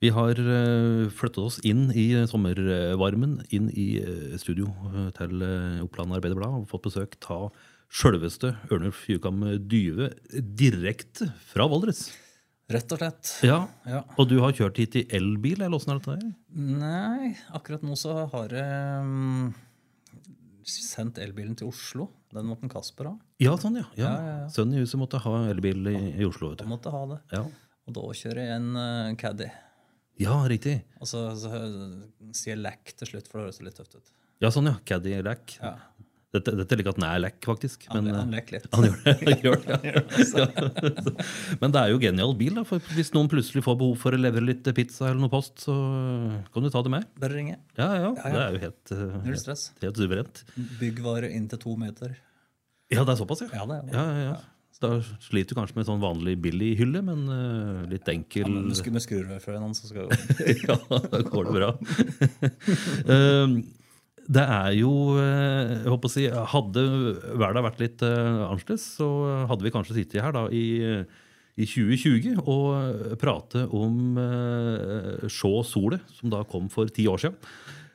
Vi har uh, flyttet oss inn i sommervarmen, inn i eh, studio eh, til eh, Oppland Arbeiderblad og fått besøk av sjølveste Ørnulf Jukam Dyve direkte fra Valdres. Rett og slett. Ja, Ja. Og du har kjørt hit i elbil, eller åssen er dette? her? Nei, akkurat nå så har jeg um, sendt elbilen til Oslo. Den måtte en Kasper ha. Ja, sånn, ja. ja. Ja, ja. Sønnen i huset måtte ha elbil i, i Oslo. vet Han du. måtte ha det. Ja. Og da kjører jeg en uh, Caddy. Ja, riktig. Og så, så sier lack til slutt, for det høres litt tøft ut. Ja, sånn, ja. Cadillac. Ja. Dette, dette liker at den er lekk, faktisk. Men, han han lekker litt. Han gjør det. Han gjør det. Ja. Men det er jo genial bil. da, for Hvis noen plutselig får behov for å levere litt pizza, eller noe post, så kan du ta det med. Bare ringe. Ja, ja, Ja, ja. Det er jo helt, eh, Null stress. helt suverent. Byggvare inntil to meter. Ja, det er såpass, ja. Ja, det er det. Ja, ja, ja. Da sliter du kanskje med sånn vanlig billig hylle, men uh, litt enkel Ja, men med skrurørføreren så skal jo ja, da går det bra. uh, det er jo eh, jeg håper å si, Hadde verden vært litt uh, annerledes, så hadde vi kanskje sittet her da i, i 2020 og prate om uh, Sjå solet, som da kom for ti år siden.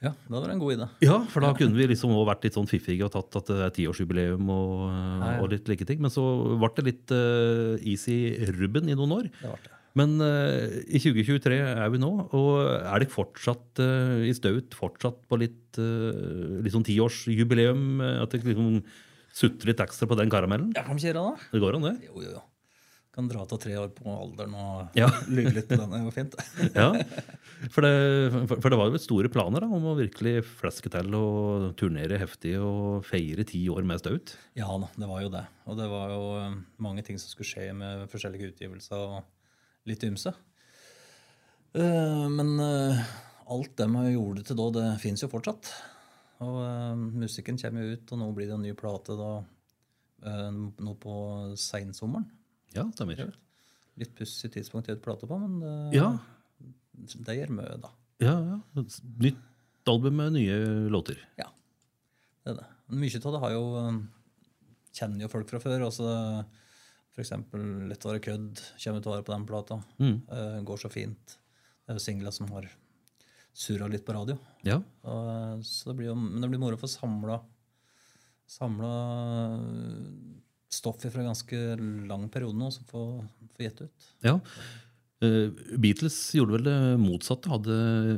Ja, det var en god idé. Ja, for da kunne vi liksom også vært litt sånn fiffige og tatt at det er tiårsjubileum og, ja. og litt like ting. Men så ble det litt uh, easy rubben i noen år. Det ble det. Men uh, i 2023 er vi nå, og er det fortsatt uh, i staut fortsatt på litt, uh, sånn tiårsjubileum? at det liksom sutter litt ekstra på den karamellen? Ja, kan vi kjøre det? Det går an, det? Jo, jo, jo. Kan dra til tre år på alderen og Ja. lyve litt på den. Det var fint. Ja, for det, for, det var jo store planer da, om å virkelig fleske til og turnere heftig og feire ti år med staut. Ja da, det var jo det. Og det var jo eh, mange ting som skulle skje med forskjellige utgivelser og litt ymse. Eh, Men eh, alt det man gjorde til da, det fins jo fortsatt. Og eh, musikken kommer jo ut, og nå blir det en ny plate da, nå på seinsommeren. Ja, stemmer. Litt pussig tidspunkt i et plate på, men det, Ja, det gjør mye, da. ja, ja. Nytt album med nye låter. Ja, det er det. Men Mye av det har jo eh, kjenner jo folk fra før. altså For eksempel 'Lett å være kødd' kommer til å være på den plata. Mm. Uh, går så fint. Det er jo singler som har surra litt på radio. Ja, Og, så det blir jo, men det blir moro å få samla samla stoff fra ganske lang periode nå, som får, får gjette ut. Ja. Eh, Beatles gjorde vel det motsatte. Hadde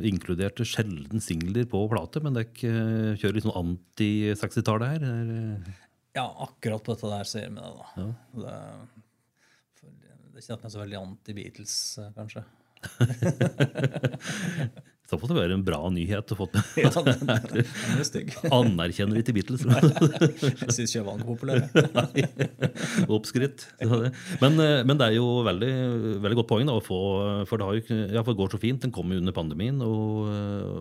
inkludert sjelden singler på plate. Men det ikke, kjører litt sånn anti-60-tallet her. Er, Ja, akkurat på dette der ser vi det, da. Ja. Det, det er ikke at vi er så veldig anti-Beatles, eh, kanskje. Så får det være en bra nyhet å få Ja, den, den er stygg. Anerkjenner Beatles. Jeg syns ikke jeg var populær. Oppskrytt. Men, eh, men det er jo veldig, veldig godt poeng da, å få For det har jo, ja, for det går så fint. Den kom jo under pandemien. Og,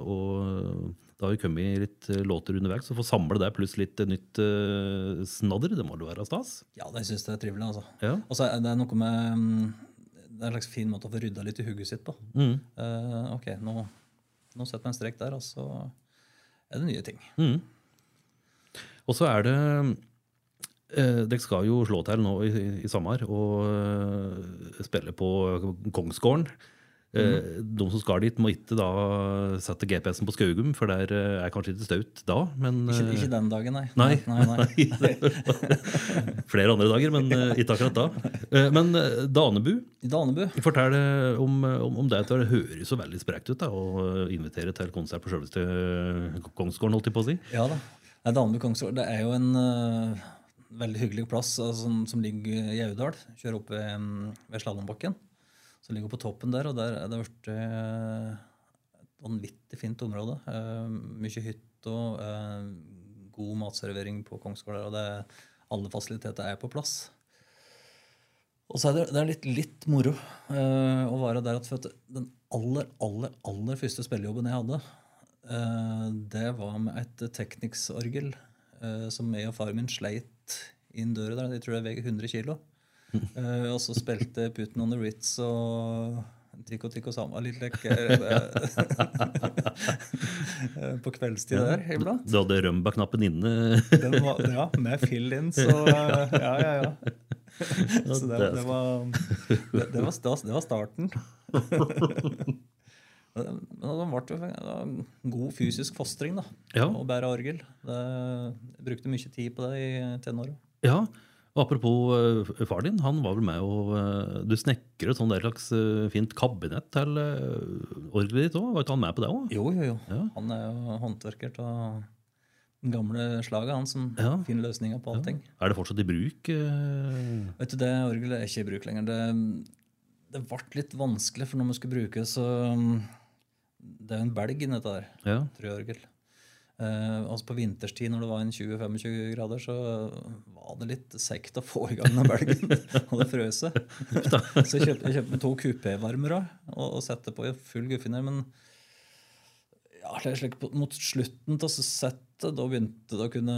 og det har jo kommet litt låter underveis. Så få samle det pluss litt nytt uh, snadder, det må det være stas. Ja, det syns jeg er trivelig. altså. Ja. Og så er det noe med mm, Det er en slags fin måte å få rydda litt i hugget sitt på. Mm. Uh, ok, nå, nå setter jeg en strek der, og så er det nye ting. Mm. Og så er det eh, Dere skal jo slå til nå i, i sommer og eh, spille på Kongsgården. Eh, De som skal dit, må ikke da sette GPS-en på Skaugum, for der eh, er kanskje ikke staut da. Men, Ikke, eh, ikke den dagen, nei. Nei. nei, nei. flere andre dager, men eh, ikke akkurat da. Eh, Men eh, Danebu, Danebu fortell eh, om, om, om det. Det høres så veldig sprekt ut da, å invitere til konsert på selveste Kongsgården, holdt jeg på å si. Ja da. Nei, Danebu Kongsgård det er jo en uh, veldig hyggelig plass altså, som, som ligger i Audal. Kjører opp ved, mm, ved Slalåmbakken. Så ligger på toppen der, og der er det blitt eh, et vanvittig fint område. Eh, mye hytter, og god matservering på Kongsgård og det alle fasiliteter er på plass. Og så er det, det er litt, litt moro uh, å være der. At den aller, aller, aller første spillejobben jeg hadde, uh, det var med et Technics-orgel eh, som jeg og faren min sleit inn døra der. Jeg tror det veier 100 kilo. Eh, og så spilte Putin on the Ritz og Tico Tico Sama litt lek eh, på kveldstid der iblant. Du hadde rømba-knappen inne. Den var, ja, med fill-in, så eh, ja, ja, ja. Så det, det, var, det, det, var, det var starten. Men det ble god fysisk fostring da, Ja. å bære orgel. Det, jeg brukte mye tid på det i tenåra. Ja, og Apropos uh, far din, han var vel med og uh, Du snekret et sånt der slags uh, fint kabinett til orgelet ditt òg? Var ikke han med på det òg? Jo, jo, jo. Ja. Han er jo håndverker av den gamle slaget, han som Ja. finner løsninger på allting. Er det fortsatt i bruk? Vet du, Det orgelet er ikke i bruk lenger. Det, det ble litt vanskelig, for når vi skulle bruke så um, Det er jo en belg inni dette der. ja. Trøorgel. Eh, altså På vinterstid når det var en 20-25 grader, så var det litt seigt å få i gang den belgen. det frøs. Så jeg kjøpte, jeg kjøpte to kupévarmere og, og satte på i full guffiner. Men ja, slik, mot slutten av settet, da begynte det å kunne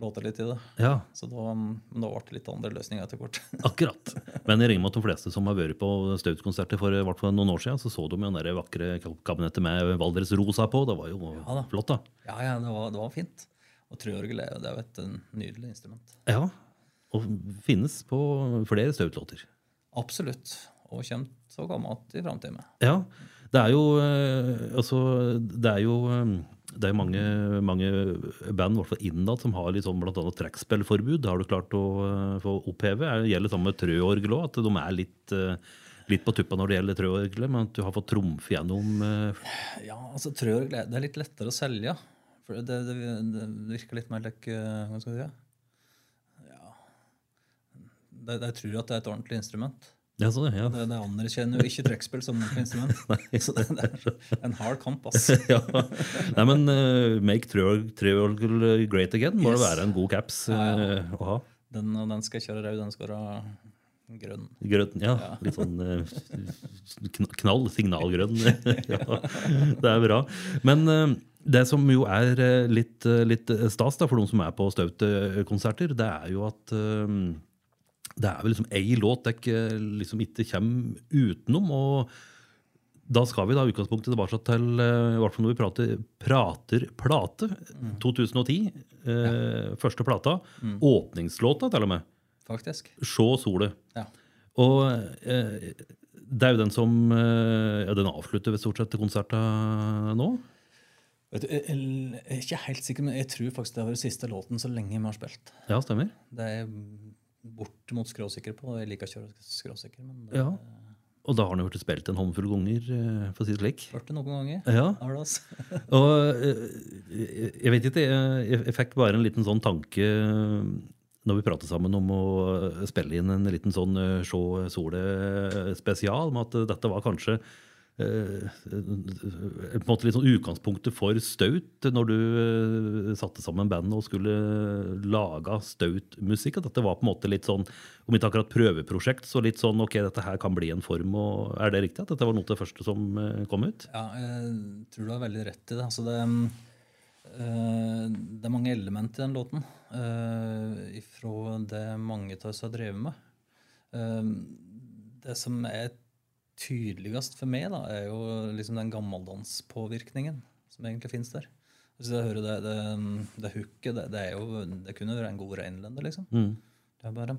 låte litt i det. ja, Så da, men da ble det litt andre løsninger etter hvert. akkurat. Men jeg regner med at de fleste som har vært på Staut-konserter for hvert fall noen år siden, så så de jo det vakre kabinettet med Valdres Rosa på. Det var jo da. flott, da. Ja, ja, det var, det var fint. Og trøorgel er jo et nydelig instrument. Ja, Og finnes på flere Staut-låter. Absolutt. Og kommer til å komme igjen i framtida. Ja, det er jo eh, altså, det er jo eh, det er mange, mange band, hvert fall innad, som har litt sånn blant annet trekkspillforbud. Det har du klart å eh, få oppheve. Det gjelder sammen med trøorgel òg, at de er litt, litt på tuppa når det gjelder trøorgelet, men at du har fått trumfe gjennom Ja, altså trøorgel er- litt lettere å selge. For det, det, det virker litt mer like eh, Hva skal vi si? Ja. Jeg tror at det er et ordentlig instrument. Ja, så, ja. Det, det anerkjenner jo ikke trekkspill som instrument. instrument. Så det, det er en hard kamp, ass. ja. Nei, men uh, make trøorg- trøorgel great again må Yes. det være en god caps eh, å ha. Den, den skal jeg kjøre rød, den skal være grønn. Grønn, ja. Litt sånn uh, knall. Signalgrønn. ja, det er bra. Men eh, det som jo er eh, litt, eh, litt stas da, for de som er på Staute-konserter, det er jo at eh, det er vel liksom ei låt dere liksom ikke kommer utenom. og da skal vi da utgangspunktet tilbake til eh, i hvert fall når vi prater, prater plate. 2010. eh, Første plata. Åpningslåta, til og med. Faktisk. Sjå solet. Ja. Og eh, det er jo den som eh, ja, Den avslutter ved stort sett konserten nå. Vet du, jeg, jeg er ikke helt sikker, men jeg tror faktisk det har vært siste låten så lenge vi har spilt. Ja, stemmer. Det er jeg bortimot skråsikker på. Jeg liker å kjøre skråsikker, men det Ja. Og da har den jo blitt spilt en håndfull ganger, eh, for å si det slik. har det noen ganger. Ja, Har det, altså. og eh, jeg vet ikke, jeg, jeg fikk bare en liten sånn tanke når vi pratet sammen om å spille inn en liten sånn Se Sjå Sole-spesial, med at dette var kanskje eh, på en måte litt sånn utgangspunktet for Staut når du eh, satte sammen bandet og skulle lage Staut-musikk. At dette var på en måte litt sånn, om ikke akkurat prøveprosjekt, så litt sånn ok, dette her kan bli en form. og Er det riktig at dette var noe av det første som eh, kom ut? Ja, jeg tror du har veldig rett i det. Altså det, eh, det er mange element i den låten ifra det mange av oss har drevet med. Eh, det som er tydeligst for meg, da, er jo liksom den gammeldanspåvirkningen som egentlig finnes der. Hvis jeg hører det, det, det hooket, det, det, er jo, det kunne vært en god reinlender, liksom. Mm. Det er bare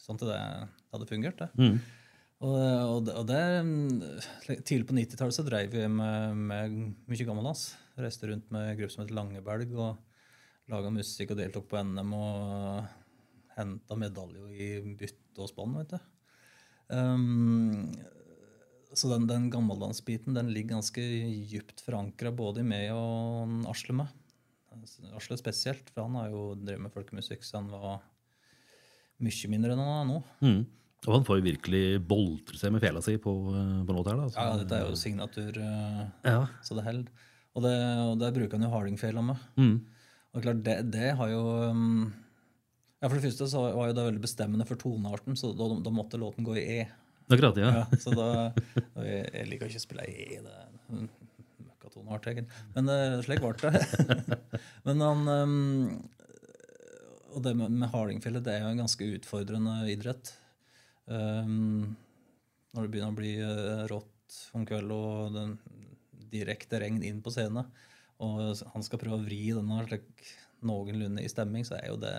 Sånn til det hadde fungert, det. Mm. Og, og, og det, mm, Tidlig på 90-tallet så drev vi med, med mye gammeldans. Reiste rundt med en gruppe som het Langebelg og laga musikk og deltok på NM og henta medaljer i bytte og spann, vet du. Um, så den, den gammeldansbiten den ligger ganske djupt forankra både i meg og Asle med. Asle spesielt, for han har jo drevet med folkemusikk så han var mye mindre enn han er nå. Mm. Og han får virkelig boltre seg med fela si på, eh, på låta her. da. Så- Ja, dette er jo signatur, eh, ja. så det holder. Og, og der bruker han jo hardingfela med. Mm. Og klart, det, det har jo um, Ja, For det første så var jo det veldig bestemmende for tonearten, så da, da måtte låten gå i E. Akkurat, ja. Ja, så da, jeg, jeg liker ikke å spille i E. det Møkkatoneart, egentlig. Men uh, slik ble det. Men han um, Og det med, med hardingfele det er jo en ganske utfordrende idrett. Um, når det begynner å bli uh, rått om kvelden og den direkte regn inn på scenen, og han skal prøve å vri denne slik noenlunde i stemming, så er jo det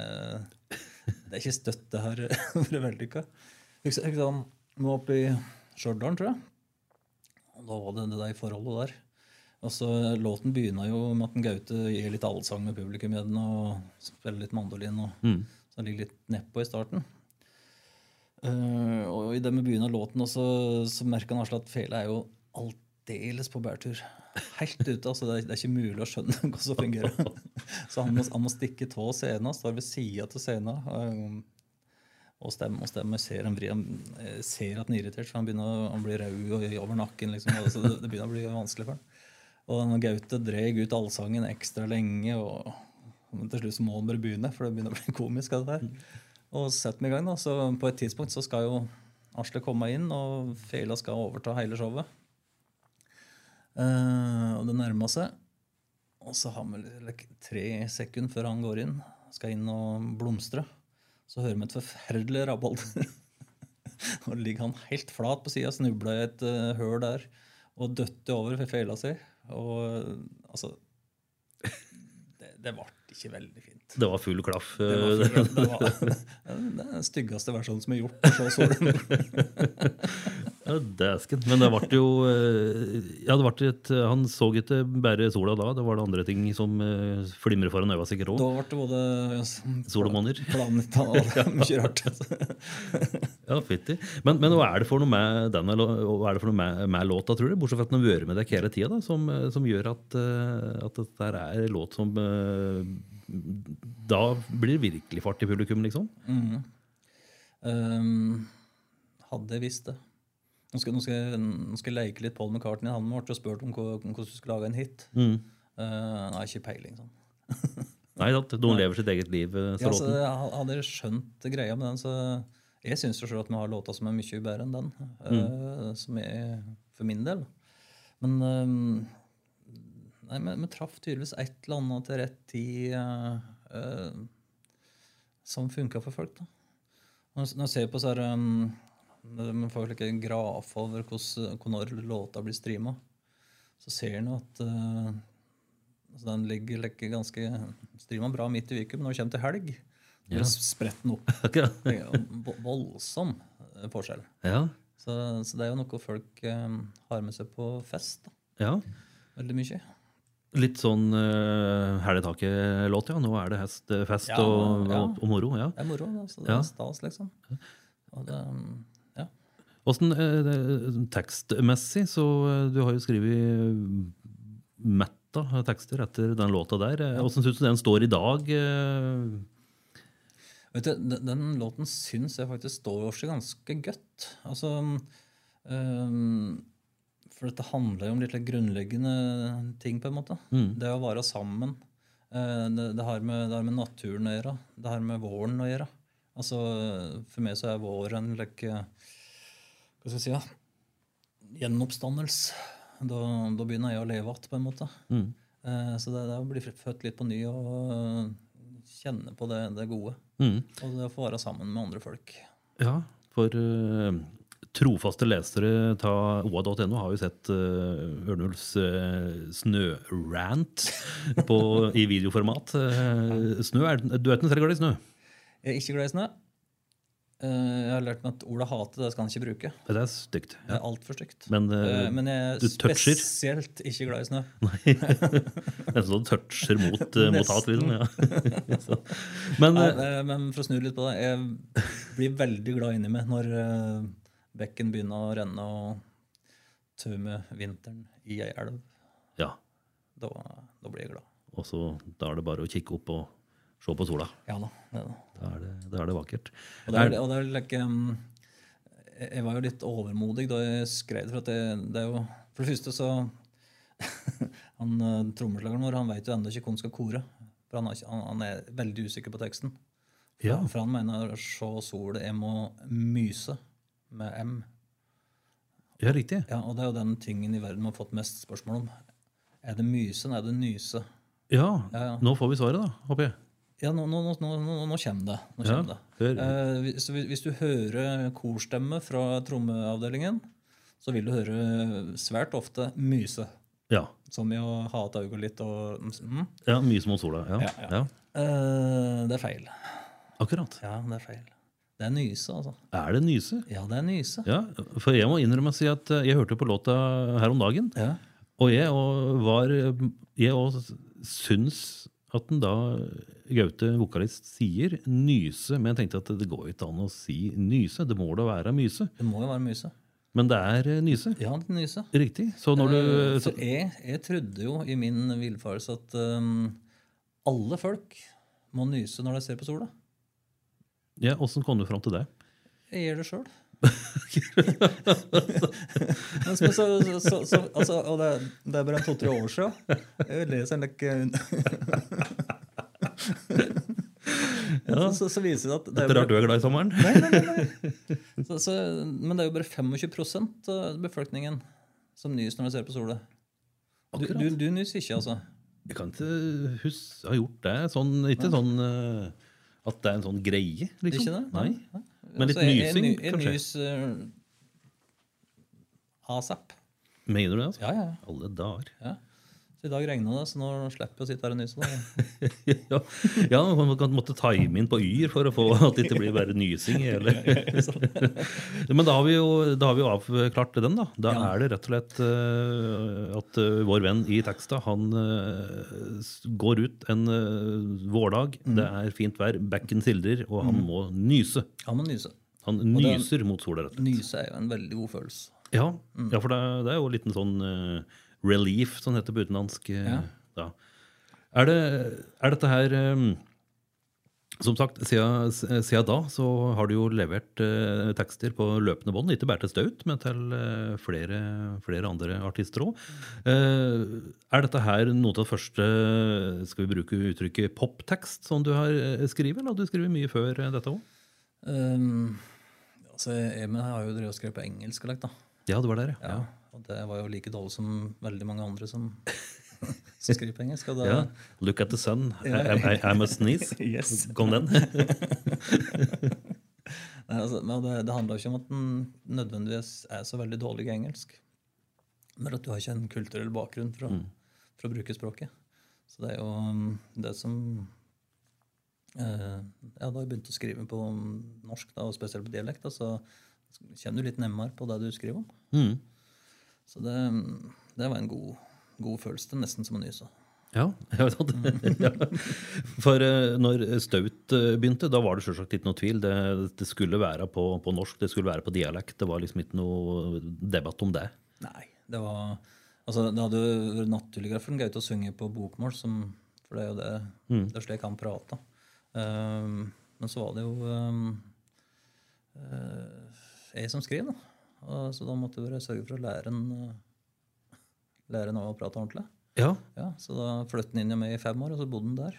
Det er ikke støtt det har vært vellykka. Jeg var oppe i Stjørdal, tror jeg. Og da var det det der forholdet der. Altså, Låten begynner jo med at Gaute gir litt allsang med publikum i den, og spiller litt mandolin. og Mm. Så han ligger litt nedpå i starten. Uh, og i det med begynnelsen av låten også, så merker han Asle at fela er jo aldeles på bærtur. Helt ute. altså det er, det er ikke mulig å skjønne hvordan det fungerer. så han må, han må stikke av scenen, står ved sida til scenen. eh, og stemme og stemme. Ser, han eh, ser at han er irritert, for han begynner å bli rød og over nakken. liksom, og så det, det begynner å bli vanskelig for han. Og Gaute dreg ut allsangen ekstra lenge. og men til slutt må han bare begynne, for det begynner å bli komisk. det der. Og setter meg i gang da, så På et tidspunkt så skal jo Asle komme inn, og Fela skal overta hele showet. Eh, og det nærmer seg. Og så har vi like, tre sekunder før han går inn, skal inn og blomstre. Så hører vi et forferdelig rabalder. og ligger han helt flat på sida, snubla i et uh, høl der og døtte over for fela si. Og uh, altså Det, det ble ikke veldig fint. Det var full klaff. Det var, full klaff. det var den styggeste versjonen som er gjort. på så solen. Ja, Dæsken. Men det ble jo eh, ja, det ble et, Han så ikke bare sola da. Det var det andre ting som flimret foran øynene sikkert Da ble det både ja, Sol og måner. Planet og mye rart. Ja, fytti. Men, men hva er det for noe med lå- hva er det for noe med, med låta, tror du? Bortsett fra at den har vært med deg hele tida, som, eh, som gjør at, eh, at dette er en låt som eh, Da blir det virkelig fart i publikum, liksom? Mm. Um, hadde jeg visst det. Nå skal, nå, skal nå skal jeg leke litt Paul McCartney. Han ble spurt om hvor- om hvordan du skulle lage en hit. Mm. Uh, nei, ikke peiling. sånn. Nei, at noen lever sitt eget liv, eh, Ja, altså, hadde dere skjønt greia med den, så jeg syns selv at vi har låter som er mye bedre enn den. eh, som er for min del. Men uh, nei, vi, vi traff tydeligvis et eller annet til rett tid uh, som funka for folk. da. Når når jeg ser på så her um, Vi får ikke en graf over når låta blir streama. Så ser en at uh, altså den ligger like, ganske streama bra midt i uka, men når det kommer til helg, Ja. spretter den opp. Voldsom eh, forskjell. Ja, Så, så det er jo noe folk um, har med seg på fest. da. ja. Veldig mye. Litt sånn uh, hæl i taket-låt, ja. Nå er det hest, fest Ja, og, ja. og, og moro. ja. Det er moro. Da, så det er stas, liksom. Og det, um. Åssen eh, tekstmessig, så eh, du har jo skrevet metta tekster etter den låta der. Eh, Åssen syns du den står i dag? eh? Vet du, den, låten syns jeg faktisk står seg ganske godt. Altså um, For dette handler jo om litt grunnleggende ting, på en måte. Mm. Det å være sammen. Eh, det, det, har med, det har med naturen å gjøre. Det har med våren å gjøre. Altså, For meg så er våren like, Hva skal jeg si? Ja? Gjenoppstandelse. Da, da begynner jeg å leve igjen, på en måte. Mm. Eh, så det, det er å bli født litt på ny og uh, kjenne på det, det gode. Mm. Og det å få være sammen med andre folk. Ja, for uh, trofaste lesere ta oa.no har jo sett uh, Ørnulfs uh, snørant i videoformat. Uh, snø er, du er ikke noe særlig glad i snø? Jeg er ikke glad i snø. Eh, jeg har lært meg at ordet hate det skal han ikke bruke. Det er stygt. Det er altfor stygt. Men, uh, Men jeg er spesielt ikke glad i snø. Nei. Nesten så du toucher mot, mot hat, liksom. Ja. Men Nei, men for å snu litt på det, jeg blir veldig glad inni meg når bekken begynner å renne og tømme vinteren i ei elv. ja. Da, da blir jeg glad. Og så da er det bare å kikke opp og se på sola. Ja da. det er det. Da er det, da er det vakkert. Og det er, og det er like, um, jeg var jo litt overmodig da jeg skrev det. For det, det er jo For det første så han uh, Trommeslageren vår han vet jo ennå ikke hvor han skal kore. For han, ikke, han, han er veldig usikker på teksten. Ja. for han mener 'sjå sol, jeg må myse' med M. Ja, riktig. Ja, Og det er jo den tingen i verden man har fått mest spørsmål om. Er det mysen, er det nyse? Ja, Ja, ja. nå får vi svaret, da, håper jeg. Ja, nå, nå, nå, nå, kommer det. Nå Ja, kommer det. Eh, hvis, hvis du hører korstemme fra trommeavdelingen, så vil du høre svært ofte myse. Ja. Som i å ha et øye litt og mm. ja myse mot sola. Ja. Ja. Eh, det er feil. Akkurat. Ja, det er feil. Det er nyse, altså. Er det Nyse? Ja, det er nyse. Ja, for jeg må innrømme å si at eh, jeg hørte på låta her om dagen. Ja. Og jeg og var Jeg òg syns at den da Gaute, vokalist, sier nyse. Men jeg tenkte at det går ikke an å si nyse. Det må da være myse. Det må jo være myse. Men det er eh, nyse. Ja, det er nyse. Riktig. Så når du Eh, så, jeg, jeg trodde jo i min villfarelse at um, alle folk må nyse når de ser på sola. ja, Åssen kom du fram til det? Jeg gjør det sjøl. Så, så, så, så, altså, og det, det er bare to-tre år siden. Jeg leser en like, så, så, så viser det at det er rart du er glad i sommeren. nei, nei, nei, nei. Så, så, Men det er jo bare 25 av befolkningen som nys når de ser på sola. Du, du, du nys ikke, altså? Jeg kan ikke huske ha gjort det. Sånn, ikke sånn eh, at det er en sånn greie, liksom. Ikke det? Nei. Men litt Altså, nysing, ny- Jeg kanskje? nyser uh, asap. Mener du det? altså? Ja, ja. Alle dager. ja. Så i dag regna det, så nå slipper vi å sitte her og nyse. Ja, ja, man måtte time inn på Yr for å få at det ikke blir bare nysing. Men da har, vi jo, da har vi jo avklart den, da. Da Ja. er det rett og slett uh, at uh, vår venn i teksta han uh, går ut en vårdag. Mm. Det er fint vær, bekken sildrer, og han må nyse. Han må nyse. Han og nyser mot sola, rett og slett. Nyse er jo en veldig god følelse. Ja, Mm. ja for det, det er jo en liten sånn relief, som det heter på utenlandsk. eh, Ja. Da. Er, det, er dette her um, Som sagt, siden, siden da så har du jo levert uh, tekster på løpende bånd. Ikke bare til Staut, men til uh, flere, flere andre artister òg. er dette her noe av det første skal vi bruke uttrykket poptekst som du har skrevet, eller har du skrevet mye før dette òg? Um, altså, Emil har jo drevet og skrevet på engelsk. lagt, da. Ja, det var der, Ja. Og det var jo like dårlig som veldig mange andre som, som skriver på engelsk. Da, Ja. Look at the sun. I, I, I must sneeze. Yes. Kom den? Nei, altså, men det, det handler ikke om at den nødvendigvis er så veldig dårlig i engelsk. Men at du har ikke en kulturell bakgrunn for å, for å bruke språket. Så det er jo um, det som eh, Ja, da jeg begynte å skrive på norsk, da, og spesielt på dialekt, da, så kjenner du litt nærmere på det du skriver om. Mm. Så det, det var en god, god følelse. Nesten som å nyse. Ja, ja. For eh, når Staut eh, begynte, da var det selvsagt ikke noe tvil. Det, det skulle være på, på norsk, det skulle være på dialekt. Det var liksom ikke noe debatt om det. Nei, det var Altså, det hadde vært naturligere for Gaute å synge på bokmål, som, for det er jo det, det er slik han prater. Um, men så var det jo um, uh, jeg som skrev, da. Så da måtte jeg sørge for å lære en, uh, lære en å prate ordentlig. Ja, Ja, Så da flyttet han inn med i fem år, og så bodde han der.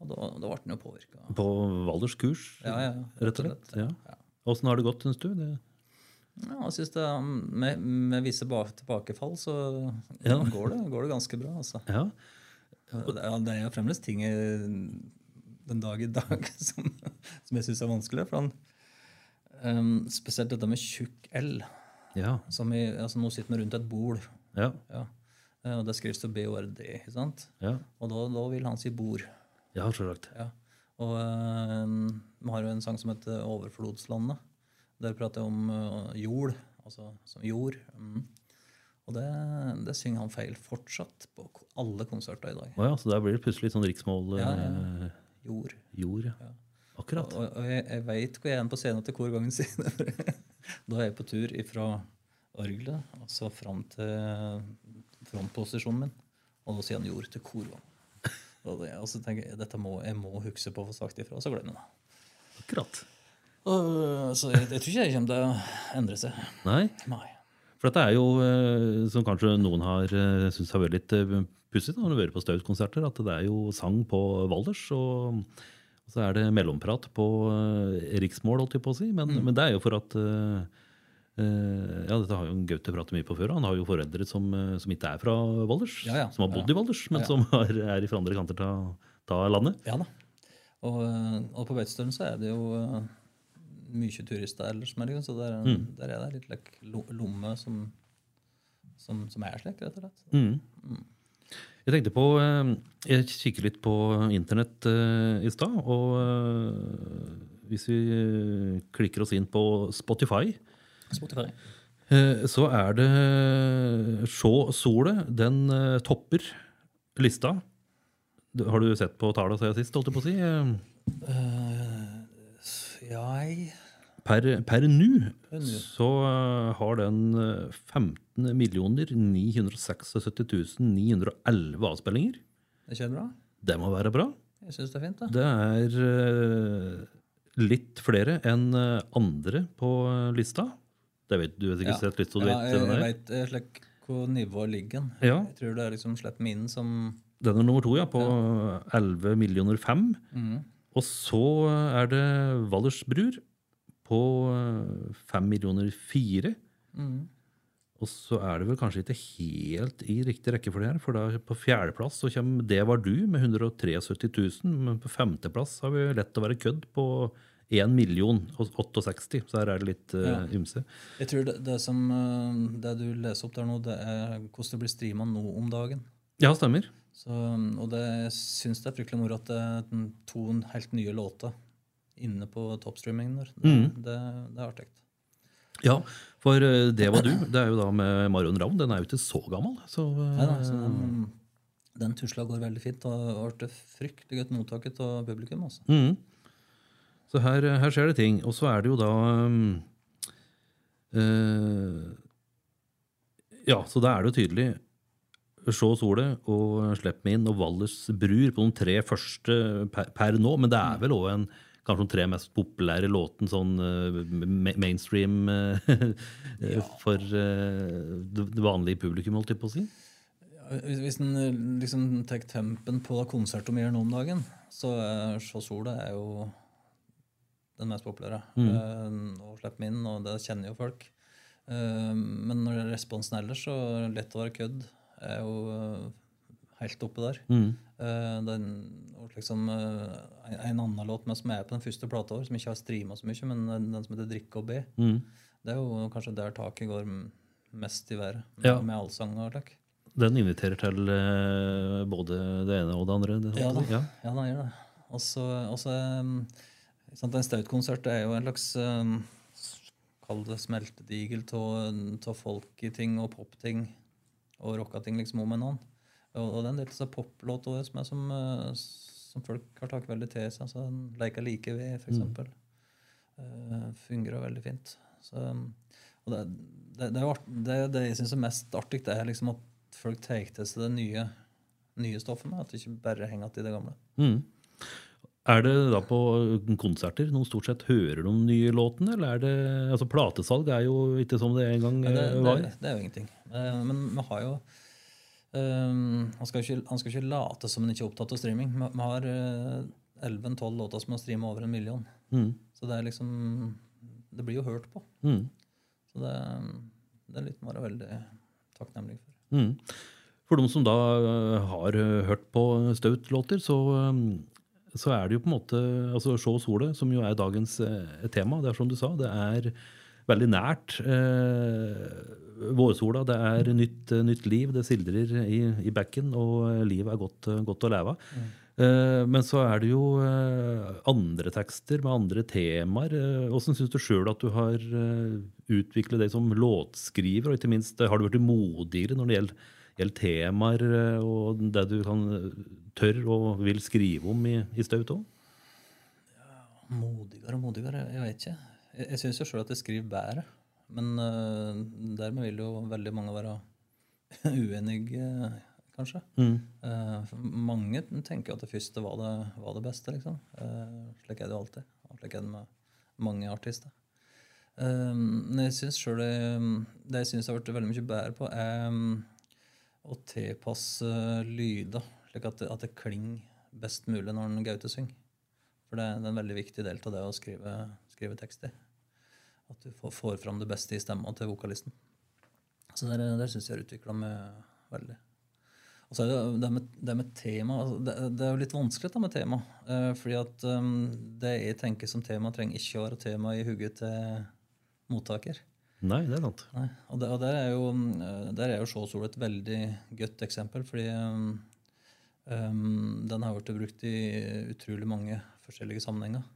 Og da, da ble han jo påvirka. På Valders kurs, Ja, ja, rett og slett. Ja. Ja. Åssen har det gått, syns du? Det, Ja, jeg synes det, med, med visse tilbakefall så Ja. går, det, går det ganske bra. altså. ja. Det det er jo fremdeles ting den dag i dag som, som jeg syns er vanskelig. For han, um, spesielt dette med tjukk L. Ja. Som i, altså Nå sitter vi rundt et bord, Ja. ja. Eh, og det skrives til BORD. ikke sant? Ja, Og da, da vil han si bord. ja selvsagt. Ja. Og um, vi har jo en sang som heter 'Overflodslandet'. Der prater jeg om uh, jord, altså som jord. Mm. Og det, det synger han feil fortsatt på alle konserter i dag. Oh ja, så der blir det plutselig sånn riksmål Ja, eh, ja. Jord. jord. Ja. Akkurat. Og, og jeg, jeg veit hvor jeg er på scenen til korgangen for Da er jeg på tur ifra orgelet og så fram til frontposisjonen min. Og da sier han jord til korgangen. Og, det- og så tenker jeg dette må, jeg må huske på å få sagt ifra, så glemmer jeg det. Akkurat. Og, så jeg, jeg tror ikke det kommer til å endre seg. Nei. Nei. For dette er jo, eh, som kanskje noen har uh, syntes har vært litt uh, pussig når du hører på Staut-konserter, at det er jo sang på Valdres, og, og så er det mellomprat på eh, riksmål, holdt jeg på å si. Men, men det er jo for at eh, eh, Ja, dette har jo Gaute pratet mye på før. Han har jo foreldre som, som ikke er fra Valdres, Ja, ja. som har bodd i Valdres, men som er, er fra andre kanter av landet. Ja da. Og, og på Beitostølen så er det jo mye turister ellers, så der, der er det litt like, lomme som, som, som er slik, rett og slett. Mm. Jeg tenkte på eh, Jeg kikker litt på internett eh, i stad. Og eh, hvis vi klikker oss inn på Spotify, Spotify. så er det Sjå solet. Den topper lista. Har du sett på tallene siden sist, holdt jeg på å si? Uh, ja, jeg Per, per nå nu. så eh, har den eh, 15 millioner 976 911 avspillinger. Det kjører bra. Det må være bra. Jeg syns det er fint. da. Det er eh, litt flere enn eh, andre på lista. Det vet Du har ikke Ja. sett litt, så du Ja, vet jeg, hvem det er. vet eh, slik hvor nivået ligger. Ja. Jeg tror det er liksom slett min som Den er nummer to, ja, på 11 millioner 5. Mm. Og så er det Valdersbrur på fem millioner fire. Mm. Og så er det vel kanskje ikke helt i riktig rekkefølge her, for da på fjerdeplass så kommer Det var du med 173 000, men på femteplass har vi lett å være kødd på 1 million og 68, så her er det litt uh, Ja. ymse. Jeg tror det, det, som, eh, det du leser opp der nå, det er hvordan det blir streama nå om dagen. Ja, stemmer. Så, og det jeg syns det er fryktelig moro at det er to helt nye låter inne på toppstreamingen der. Det, Mhm. det, det er artig. Ja, for eh, Det var du. Det er jo da med Marion Ravn. Den er jo ikke så gammel. Så, eh, Neida, så den, den tusla går veldig fint og ble fryktelig godt mottaket av publikum. Også. Mm. Så her, her skjer det ting. Og så er det jo da um, uh, Ja, så da er det jo tydelig Se solet og Slipp meg inn og Valdres Brur på de tre første per, per nå. Men det er vel òg en kanskje de tre mest populære låten sånn eh, mainstream eh, for eh, det det vanlige publikum, holdt jeg på å si. Hvis, hvis en liksom tar tempen på konserter mer nå om dagen, så er Sjå sola er jo den mest populære. Eh, og Slipp meg inn, og det kjenner jo folk. Men når det er responsen ellers, så lett å være kødd. er jo helt oppe der. Mm. Eh, den, liksom, eh, en, en annen låt med som er på den første plata vår, som ikke har streama så mye, men den, den som heter 'Drikke og be', Mm. det er jo kanskje der taket går mest i været. Med, Ja. med allsang og slik. Den inviterer til eh, både det ene og det andre. Det, Ja da. ja. Ja, den gjør det. Og så um, En stautkonsert er jo en slags um, Kall det smeltedigel av folky-ting og popting og rocka-ting liksom om en annen. Og, det er en del av poplåtene også som, er som, som folk har tatt veldig til seg. Altså, Leika like ved, for eksempel. Uh, fungerer veldig fint. Så, og det, det, det, er det, det jeg syns er mest artig, det er liksom at folk tar til seg det nye, nye stoffet. At det ikke bare henger igjen i det gamle. Mm. Er det da på konserter noen stort sett hører de nye låtene, eller er det altså Platesalg er jo ikke som det en gang Ja, det, eh, det, var. det er jo ingenting. Eh, Men vi har jo ehm, han, skal ikke, han skal ikke late som han ikke er opptatt av streaming. Vi har uh, 11-12 låter som har streama over en million. Mm. Så det er liksom Det blir jo hørt på. Mm. Så det, det er litt mer veldig takknemlig for. Mm. For de som da eh, har eh, hørt på Staut-låter, så, eh, så er det jo på en måte altså Se solet, som jo er dagens eh, tema. Det er som du sa, det er veldig nært. Eh, vårsola, det er nytt, eh, nytt liv. Det sildrer i, i bekken, og eh, livet er godt, eh, godt å leve av. Mm. men så er det jo andre tekster med andre temaer. Hvordan syns du sjøl at du har utviklet deg som låtskriver? Og ikke minst, har du blitt modigere når det gjelder, gjelder temaer og det du kan tør og vil skrive om i, i Staut Ja, Modigere og modigere, jeg vet ikke. Jeg, jeg syns jo sjøl at jeg skriver bedre. Men eh, dermed vil jo veldig mange være uenige, kanskje. Mm. Eh, mange tenker at det første var det, var det beste, liksom. Eh, slik er det jo alltid. Og slik er det med mange artister. Men jeg synes selv det, det jeg syns har blitt veldig mye bedre på, er å tilpasse lyder, slik at det, at det klinger best mulig når en Gaute synger. For det, er- det er en veldig viktig del av det å skrive, skrive tekster. At du får, får fram det beste i stemma til vokalisten. Så der, der syns jeg har utvikla meg veldig. Og så er det det med, det med tema altså det, det er jo litt vanskelig da med tema. Eh, fordi at um, det jeg tenker som tema, trenger ikke å være tema i hodet til mottaker. Nei, det er sant. Nei. Og, der, og der er jo, eh, der er jo Sjåsol et veldig godt eksempel, fordi um, um, den har blitt brukt i utrolig mange forskjellige sammenhenger.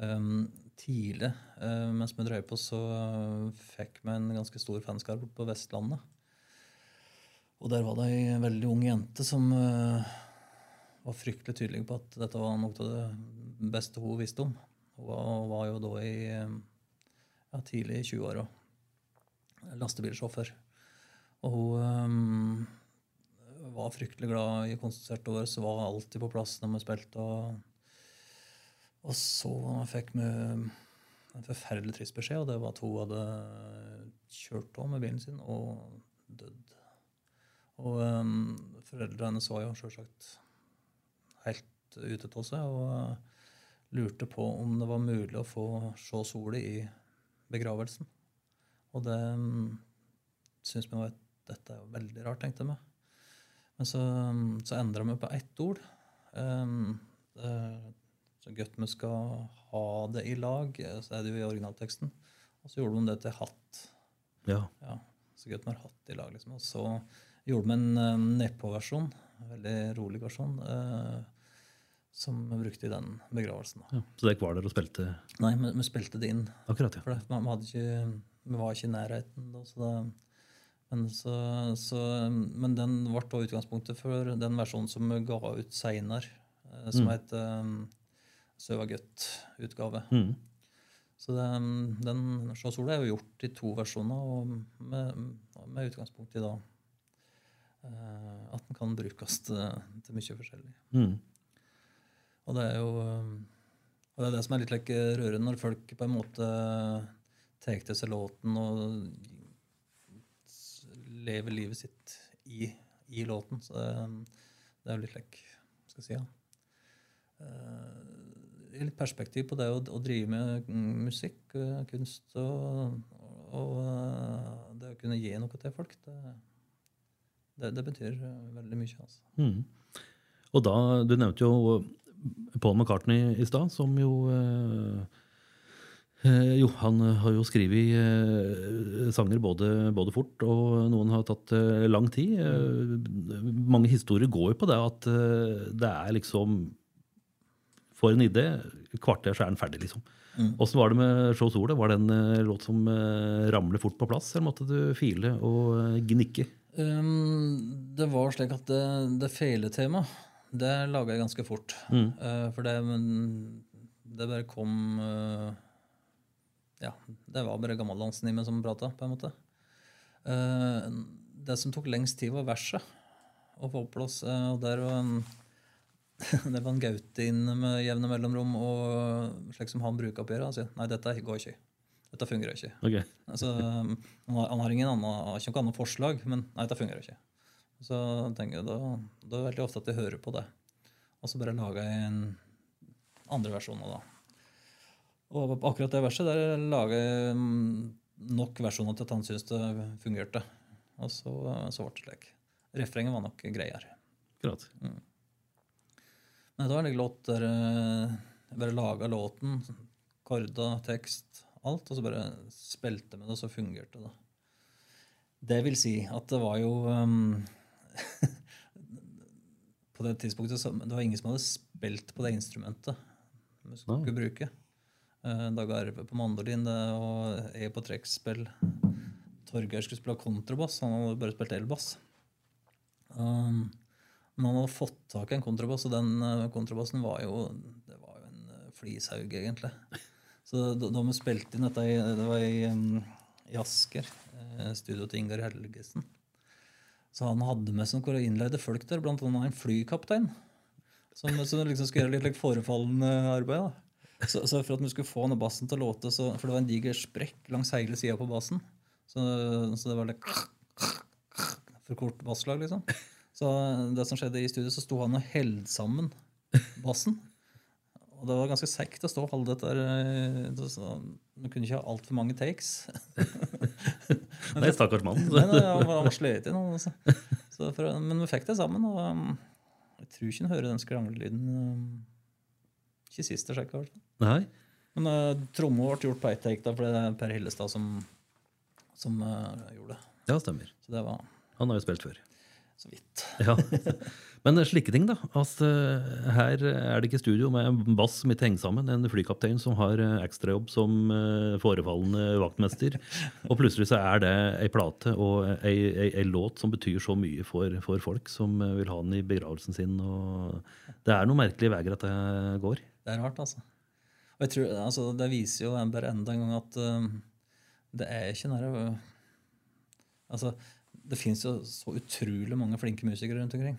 Um, tidlig uh, mens vi drev på, så uh, fikk vi en ganske stor fanskare på Vestlandet. Og der var det ei veldig ung jente som uh, var fryktelig tydelig på at dette var noe av det beste hun visste om. Hun var, var jo da i ja, tidlig i 20-åra lastebilsjåfør. Og hun um, var fryktelig glad i konsertåret, så var alltid på plass når vi spilte. Og, og så fikk vi en forferdelig trist beskjed, og det var at hun hadde kjørt av med bilen sin og dødd. Og um, foreldrene hennes var jo selvsagt helt ute av seg og uh, lurte på om det var mulig å få se sola i begravelsen. Og det um, syns vi var et, dette er jo veldig rart, tenkte vi. Men så, um, så endra vi på ett ord. Um, det, så godt vi skal ha det i lag, så er det jo i originalteksten. Og så gjorde de det til hatt. Ja. ja så godt vi har hatt i lag, liksom. Og så gjorde vi en um, nedpå-versjon, veldig rolig versjon, uh, som vi brukte i den begravelsen. ja. Så dere var der og spilte Nei, vi, vi spilte det inn. akkurat, ja. For det, vi, hadde ikke, vi var ikke i nærheten. Da, så det, men, så, så, men den ble utgangspunktet for den versjonen som vi ga ut seinere, som Mm. heter um, Søva Gøtt-utgave. Mm. Så den Sjå sola er jo gjort i to versjoner, og med, med utgangspunkt i da eh, at den kan brukes til, til mye forskjellig. Mm. Og det er jo og det er det som er litt like rørende, når folk på en måte tar til seg låten og lever livet sitt i, i låten. Så det, det er jo litt like skal jeg si, ja. Eh, litt perspektiv på det å, å drive med mm, musikk, eh, kunst og, og eh, det å kunne gi noe til folk, det, det, det betyr eh, veldig mye. altså. Mm. Og da, Du nevnte jo Paul McCartney i stad, som jo eh, Jo, han har jo skrevet eh, sanger både, både fort, og noen har tatt eh, lang tid. Mange historier går jo på det at det er liksom For en idé, kvarter så er den ferdig, liksom. Mm. Var det med Show Sole? Var det en eh, låt som eh, ramler fort på plass, eller måtte du file og eh, gnikke? Um, det var slik at det, det feletemaet, det laga jeg ganske fort. Mm. Uh, for det, men, det bare kom uh, Ja, det var bare gammeldansen i meg som prata, på en måte. Uh, det som tok lengst tid, var verset å få på plass. og der var en, det var en Gaute inne med jevne mellomrom, og slik som han bruker oppgjøret, og. Han sier nei, dette går ikke. Dette fungerer ikke. Okay. Altså, han, har, han har ingen annen, ikke noe annet forslag, men nei, dette fungerer ikke. Så tenker jeg, da, da er det veldig ofte at jeg hører på det. Og så bare lager jeg en andre versjon av det. Og akkurat det verset der lager jeg mm, nok versjoner til at han syntes det fungerte. Og så, så ble det slik. Refrenget var nok greiere. Akkurat. Men det var en låt der eh, bare laga låten, korda, tekst, alt, og så bare spilte med det, og så fungerte det. Det vil si at det var jo um, På det tidspunktet så, det var ingen som hadde spilt på det instrumentet vi skulle Nei. bruke. Uh, Dag Arve på mandolin det, og jeg på trekkspill. Torgeir skulle spille kontrabass, han hadde bare spilt elbass. Um, men han hadde fått tak i en kontrabass, og den eh, kontrabassen var jo det var jo en eh, flishaug, egentlig. Så da, vi spilte inn dette i, det var i, i Asker, eh, studio til Ingar Helgesen, så han hadde med noen innleide folk der, blant annet en flykaptein, som, som liksom skulle gjøre litt like, forefallende arbeid. da. Så, så for at vi skulle få denne bassen til å låte, så, for det var en diger sprekk langs hele sida på bassen, så, så det var litt for kort basslag, liksom. Så det som skjedde i studio, så sto han og held sammen bassen. Og det var ganske seigt å stå og holde dette eh, Man kunne ikke ha altfor mange takes. Nei, stakkars mann. Nei, han var, sløyet sliten. altså. For, men vi fikk det sammen, og um, jeg tror ikke han hører den skranglelyden. Um, ikke sist jeg sjekka. Men uh, tromma ble gjort på ett take, da, for det er Per Hillestad som som eh, gjorde det. Ja, stemmer. Så det var Han har jo spilt før. Så vidt. Ja. Men slike ting, da. Altså, her er det ikke studio med en bass som ikke henger sammen. En flykaptein som har eh, ekstrajobb som eh, forefallende vaktmester. Og plutselig så er det ei plate og ei, ei, ei låt som betyr så mye for, for folk som vil ha den i begravelsen sin. Og det er noen merkelige veier at det går. Det er rart, altså. Og jeg tror, altså, det viser jo bare enda en gang at uh, det er ikke nære Altså, det fins jo så utrolig mange flinke musikere rundt omkring.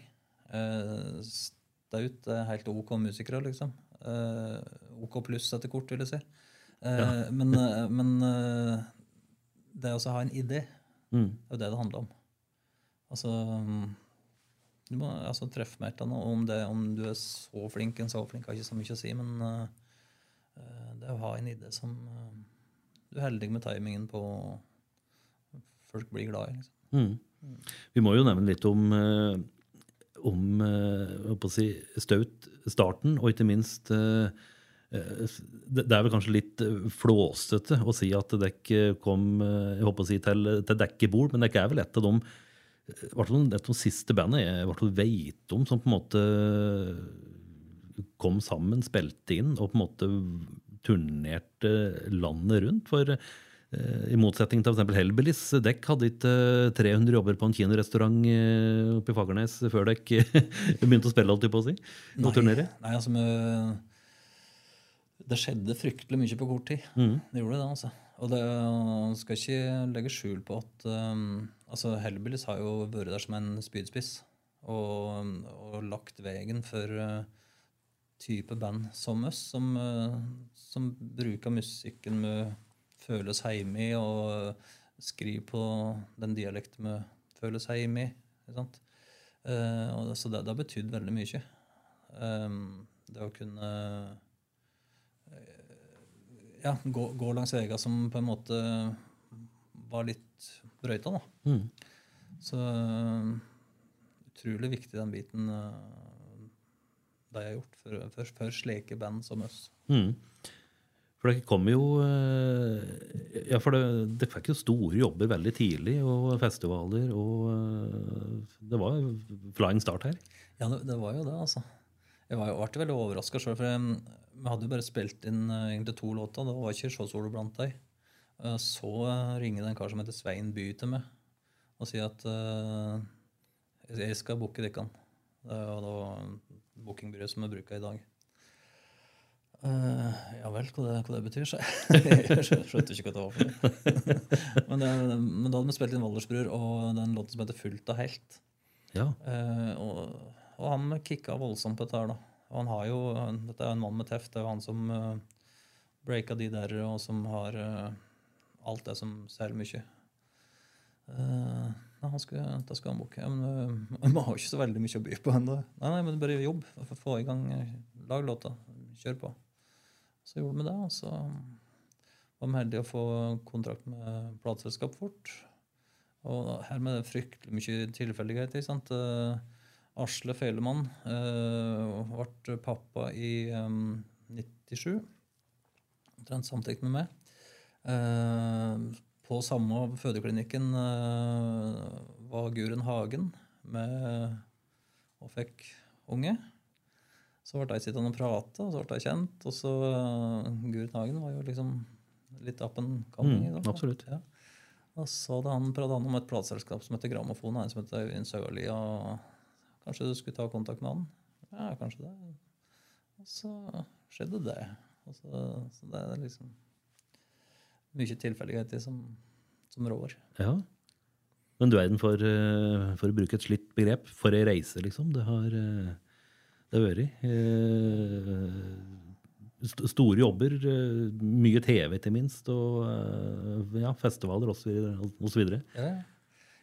Uh, Staut er helt OK musikere, liksom. Eh, OK pluss etter kort, vil jeg si. Eh, Men, eh, men eh, det å ha en idé, Mm. det er jo det det handler om. Altså mm, Du må altså, treffe mer av noe. Om, det, om du er så flink en så flink, har ikke så mye å si, men eh, eh, det å ha en idé som eh, Du er heldig med timingen på Folk blir glad i. liksom. Mm. Vi må jo nevne litt om, eh, om eh, si, Staut, starten, og ikke minst eh, det er vel kanskje litt flåsete å si at dekk kom jeg håper å si, til, til dekkebord, men dekk er vel et av de et av de siste bandene jeg vet om som på en måte kom sammen, spilte inn og på en måte turnerte landet rundt. For i motsetning til f.eks. Hellbillies, dekk hadde ikke eh, 300 jobber på en kinorestaurant eh, oppe i Fagernes før dekk begynte å spille, holdt jeg på å si. Og turnere. Nei, altså Det skjedde fryktelig mye på kort tid. Mm. Det gjorde det, altså. Og det skal ikke legge skjul på at um, altså Hellbillies har jo vært der som en spydspiss og, og lagt veien for uh, type band som oss, som, uh, som bruker musikken vi føler oss hjemme i, og skrive på den dialekten vi føler oss hjemme i. Uh, så det, det har betydd veldig mye. Um, det å kunne ja, gå, gå langs veier som på en måte var litt brøyta. da. Mm. Så utrolig viktig den biten uh, de har gjort for, for, for slike band som oss. Mm. For det kom jo eh, Ja, for det, det fikk jo store jobber veldig tidlig, og festivaler, og eh, det var flying start her. Ja, det, det var jo det, altså. Jeg var jo ble veldig overraska sjøl, for vi hadde jo bare spilt inn uh, egentlig to låter. Da var ikke Sjåsolo blant. Uh, så ringer det en kar som heter Svein By til meg og sier at uh, jeg skal booke dere. Det er jo da bookingbyrået som vi bruker i dag. Uh, ja vel, hva det, hva det betyr, så jeg skjønte ikke hva det var for men, det, men da hadde vi spilt inn Valdersbror og den låten som heter 'Fullt av helt'. Ja. Uh, og, og han kicka voldsomt på dette her, da. Og han har jo, dette er jo en mann med teft. Det er jo han som uh, breaka de der, og som har uh, alt det som selger mye. Uh, nei, han skulle, da skal han booke. Ja, men uh, vi har jo ikke så veldig mye å by på ennå. Nei, nei, men bare jobb. Få- i gang. eh, Lag låta. Kjør på. Så gjorde vi det, og så var vi heldige å få kontrakt med plateselskap fort. Og her med det fryktelig mye tilfeldigheter. sant? Eh, Asle Felemann uh, ble pappa i um, 97. Omtrent samtidig med meg. Uh, på samme fødeklinikken uh, var Guren Hagen med, og fikk unge. Så ble jeg sittende og prate, og så ble jeg kjent. Og så uh, Guren Hagen var jo liksom litt up and coming. Mm, da. absolutt. Ja. Og så hadde han han om et plateselskap som heter Grammofon, og en som heter Øyvind Sørli. Og kanskje du skulle ta kontakt med han? Ja, kanskje det. Og så skjedde det. Og så, så det er liksom mye tilfeldigheter som, som rår. ja. Men du er den for, eh, for å bruke et slitt begrep, for ei reise, liksom. Det har eh, det har vært. Eh, st- Store jobber, eh, mye TV ikke minst, og eh, ja, festivaler osv. Ja,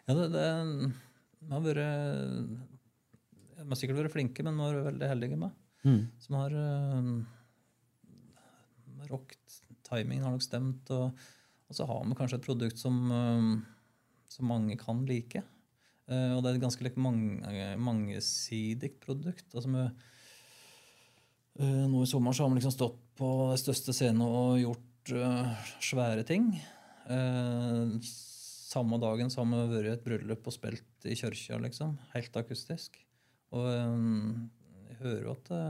ja det, det har vært De har sikkert vært flinke, men vi har vært veldig heldige med. Mm. Som har uh, rockt. Timingen har nok stemt. Og, og så har vi kanskje et produkt som, eh, som mange kan like. Eh, og det er et ganske mange, mangesidig produkt. Altså med, eh, nå i sommer så har vi liksom stått på de største scenene og gjort uh, svære ting. Uh, samme dagen så har vi vært i et bryllup og spilt i kirka, liksom. Helt akustisk. Og um, jeg hører jo at det,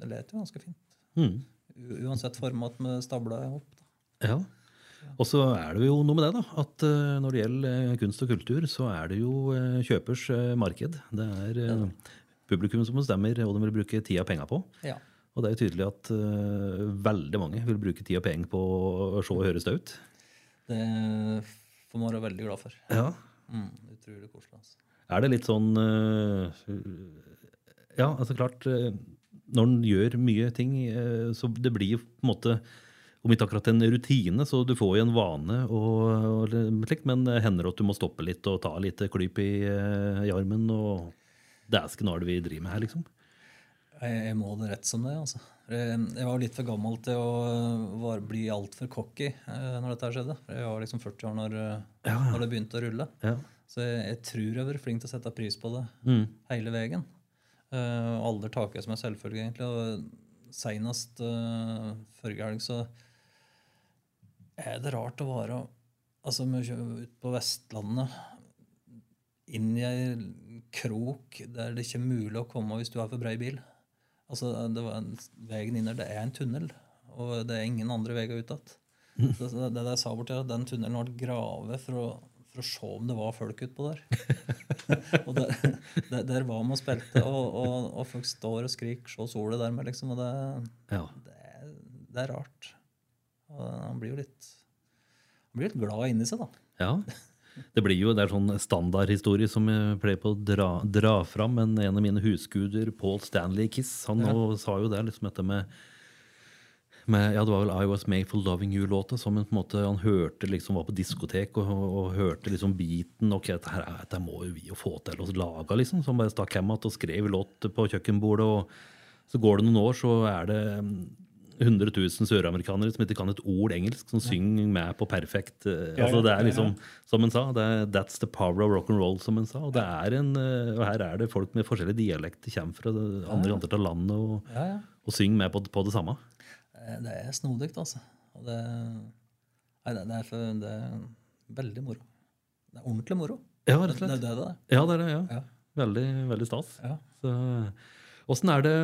det leter jo ganske fint. Mm. Uansett format med stabler opp. Da. Ja. Og så er det jo noe med det, da. At uh, når det gjelder uh, kunst og kultur, så er det jo uh, kjøpers marked. Det er publikum som bestemmer hva de vil bruke tid og penger på. Ja. Og det er jo tydelig at veldig mange vil bruke tid og penger på å se og høre staut. Det får man være veldig glad for. Ja. Mm, utrolig koselig. Altså. Er det litt sånn Ja, altså klart Når en gjør mye ting, så det blir jo på en måte om ikke akkurat en rutine, så du får jo en vane, og, og slik, men hender det at du må stoppe litt og ta litt klyp i, i armen. og Dæsken, hva er det vi driver med her, liksom? Jeg, må det rett som det. altså. Jeg, jeg var litt for gammel til å var, bli altfor cocky eh, når dette skjedde. Jeg var liksom 40 år når, Ja, når det begynte å rulle. Ja. Så jeg, jeg tror jeg var flink til å sette pris på det Mm. hele veien. Uh, alder taket jeg som en selvfølge, egentlig. Og Seinest uh, forrige helg så er det rart å være altså ute på Vestlandet, inn i ei krok der det ikke er mulig å komme hvis du har for brei bil. Altså, det var en, Veien inn der, det er en tunnel, og det er ingen andre veier ut igjen. Så Det, det jeg sa borti, at den tunnelen ble gravet for å, for å se om det var folk utpå der. og der, der, der var vi og spilte, og, og, og folk står og skriker 'se sola' der med, liksom. Og det, Ja. det, det er rart. Han blir jo litt han blir litt glad inni seg, da. ja. Det blir jo, det er sånn standardhistorie som jeg pleier på å dra, dra fram. Men en av mine husguder, Paul Stanley Kiss, han Ja. sa jo det liksom dette med med, ja, Det var vel I Was Made for Loving You-låta som en, på en måte, han hørte liksom var på diskotek og, og, og hørte liksom beaten. ok, dette, her, er- dette må jo vi jo få til å lage, liksom. Så han bare stakk hjem igjen og skrev låt på kjøkkenbordet. og Så går det noen år, så er det 100 000 søramerikanere som ikke kan et ord engelsk, som synger med på perfekt. eh, altså Det er liksom, som hun sa, det er, that's the power of rock and roll, som hun sa. Og, det er en, eh, og her er det folk med forskjellige dialekter, kommer fra andre kanter av landet og, og synger med på, på det samme. Eh, Det er snodig, altså. Og det, nei, det, det, er for, det er veldig moro. Det er ordentlig moro. Ja, rett og Det er slett. det det er. Ja, det er det. ja. Ja. Veldig, veldig stas. Ja. Så, Åssen er det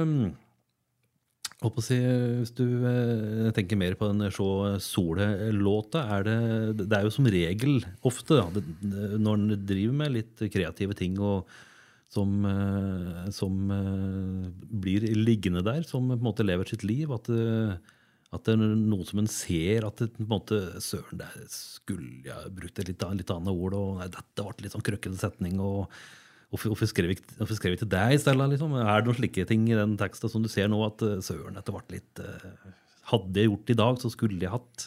mm, å si, Hvis du eh, tenker mer på den Sjå Sole-låta, er det Det er jo som regel ofte, da, når en driver med litt kreative ting og som, eh, som eh, blir liggende der, som på en måte lever sitt liv, at at det er noe som en ser at det, på en måte, Søren, der skulle jeg brukt et litt, litt annet ord. og nei, Dette ble litt sånn krøkkete setning. og Hvorfor, hvorfor, skrev jeg, hvorfor skrev jeg til deg i stedet? Liksom? Er det noen slike ting i den teksten som du ser nå, at eh, søren, dette ble litt uh, Hadde jeg gjort det i dag, så skulle jeg hatt